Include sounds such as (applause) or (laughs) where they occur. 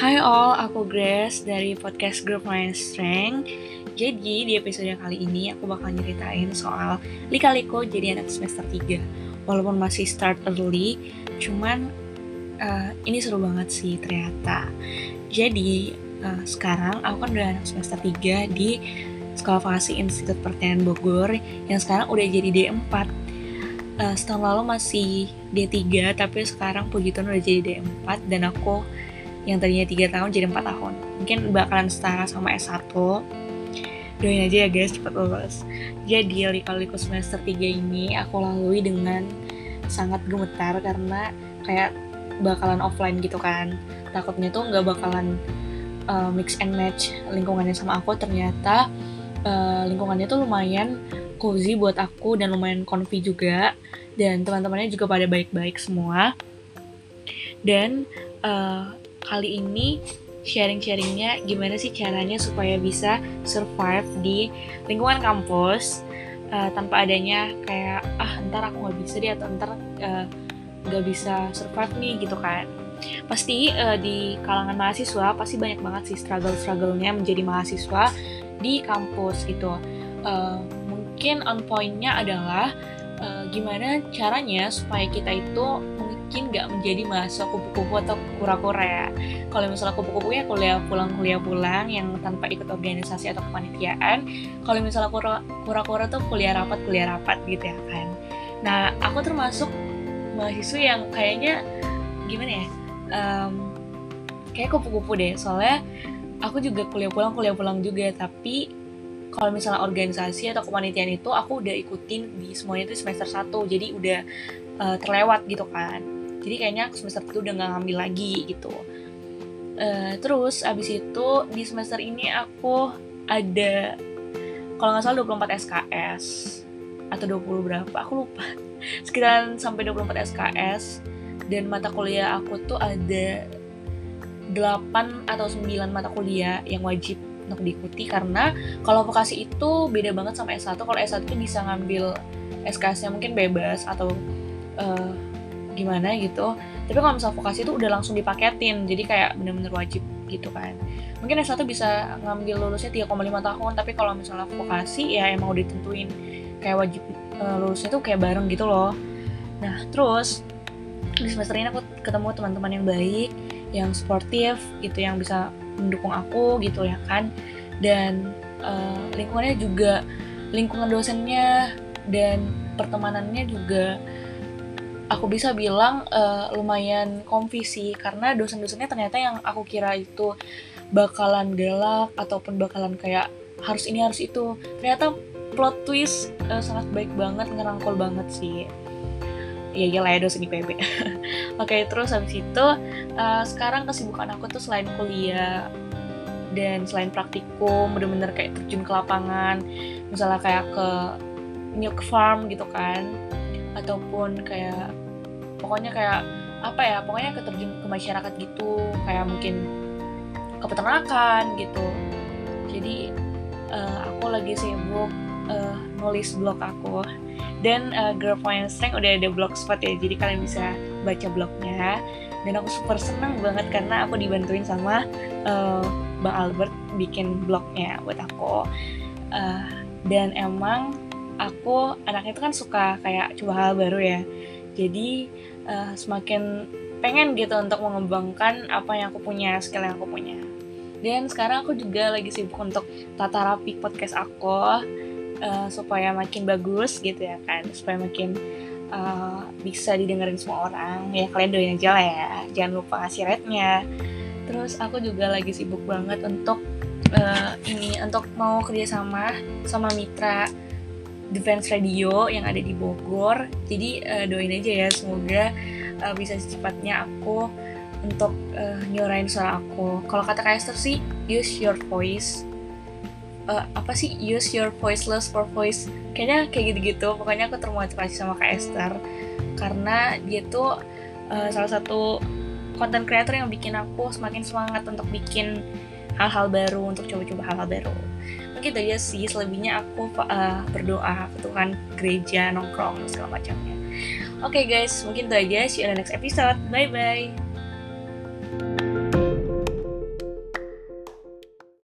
Hai all, aku Grace dari podcast Group My Strength. Jadi di episode kali ini aku bakal nyeritain soal lika-liku jadi anak semester 3. Walaupun masih start early, cuman uh, ini seru banget sih ternyata. Jadi uh, sekarang aku kan udah anak semester 3 di Sekolah Vokasi Institut Pertanian Bogor yang sekarang udah jadi D4. Uh, setahun lalu masih D3 tapi sekarang puji Tuhan udah jadi D4 dan aku yang tadinya tiga tahun jadi empat tahun. Mungkin bakalan setara sama S1 doain aja ya guys cepat lulus jadi liku semester 3 ini aku lalui dengan sangat gemetar karena kayak bakalan offline gitu kan. Takutnya tuh nggak bakalan uh, mix and match lingkungannya sama aku. Ternyata uh, lingkungannya tuh lumayan cozy buat aku dan lumayan comfy juga. Dan teman-temannya juga pada baik-baik semua. Dan uh, kali ini sharing-sharingnya gimana sih caranya supaya bisa survive di lingkungan kampus uh, tanpa adanya kayak ah ntar aku nggak bisa deh atau ntar uh, nggak bisa survive nih gitu kan. Pasti uh, di kalangan mahasiswa pasti banyak banget sih struggle-strugglenya menjadi mahasiswa di kampus gitu. Uh, mungkin on pointnya adalah uh, gimana caranya supaya kita itu mungkin nggak menjadi mahasiswa kupu-kupu atau kura-kura ya. Kalau misalnya kupu-kupu ya kuliah pulang kuliah pulang yang tanpa ikut organisasi atau kepanitiaan. Kalau misalnya kura-kura tuh kuliah rapat kuliah rapat gitu ya kan. Nah aku termasuk mahasiswa yang kayaknya gimana ya? Um, kayak kupu-kupu deh. Soalnya aku juga kuliah pulang kuliah pulang juga tapi kalau misalnya organisasi atau kepanitiaan itu aku udah ikutin di semuanya itu semester 1 jadi udah uh, terlewat gitu kan jadi kayaknya semester itu udah nggak ngambil lagi gitu. Uh, terus abis itu di semester ini aku ada kalau nggak salah 24 SKS atau 20 berapa aku lupa. (laughs) Sekitaran sampai 24 SKS dan mata kuliah aku tuh ada 8 atau 9 mata kuliah yang wajib untuk diikuti. Karena kalau vokasi itu beda banget sama S1 kalau S1 itu bisa ngambil SKS-nya mungkin bebas atau uh, gimana gitu. Tapi kalau misalnya vokasi itu udah langsung dipaketin jadi kayak bener-bener wajib gitu kan. Mungkin S1 bisa ngambil lulusnya 3,5 tahun tapi kalau misalnya vokasi ya emang udah ditentuin. Kayak wajib uh, lulusnya tuh kayak bareng gitu loh. Nah terus di semester ini aku ketemu teman-teman yang baik yang sportif gitu yang bisa mendukung aku gitu ya kan. Dan uh, lingkungannya juga lingkungan dosennya dan pertemanannya juga aku bisa bilang uh, lumayan comfy sih karena dosen-dosennya ternyata yang aku kira itu bakalan galak ataupun bakalan kayak harus ini harus itu. Ternyata plot twist uh, sangat baik banget ngerangkul banget sih. Ya iyalah ya dosen IPB (laughs) oke okay, terus habis itu uh, sekarang kesibukan aku tuh selain kuliah dan selain praktikum bener-bener kayak terjun ke lapangan misalnya kayak ke milk farm gitu kan ataupun kayak pokoknya kayak apa ya pokoknya keterjun ke masyarakat gitu kayak mungkin ke peternakan gitu. Jadi uh, aku lagi sibuk uh, nulis blog aku. Dan uh, Girl Point Strength udah ada blogspot ya jadi kalian bisa baca blognya. Dan aku super seneng banget karena aku dibantuin sama uh, Bang Albert bikin blognya buat aku. Uh, dan emang aku anaknya itu kan suka kayak coba hal baru ya. Jadi uh, semakin pengen gitu untuk mengembangkan apa yang aku punya skill yang aku punya. Dan sekarang aku juga lagi sibuk untuk tata rapi podcast aku uh, supaya makin bagus gitu ya kan. Supaya makin uh, bisa didengarin semua orang. Ya kalian doain aja lah ya. Jangan lupa kasih rate-nya. Terus aku juga lagi sibuk banget untuk uh, ini untuk mau kerjasama sama mitra Defense Radio yang ada di Bogor. Jadi uh, doain aja ya semoga uh, bisa secepatnya aku untuk uh, nyuarain suara aku. Kalau kata Kak Esther sih use your voice. Uh, apa sih use your voiceless for voice? Kayaknya kayak gitu-gitu. Pokoknya aku termotivasi sama Kak Esther karena dia tuh uh, salah satu konten creator yang bikin aku semakin semangat untuk bikin hal-hal baru, untuk coba-coba hal-hal baru gitu aja sih selebihnya aku uh, berdoa ke Tuhan gereja nongkrong segala macamnya. Oke okay, guys mungkin itu aja. See you in the next episode. Bye bye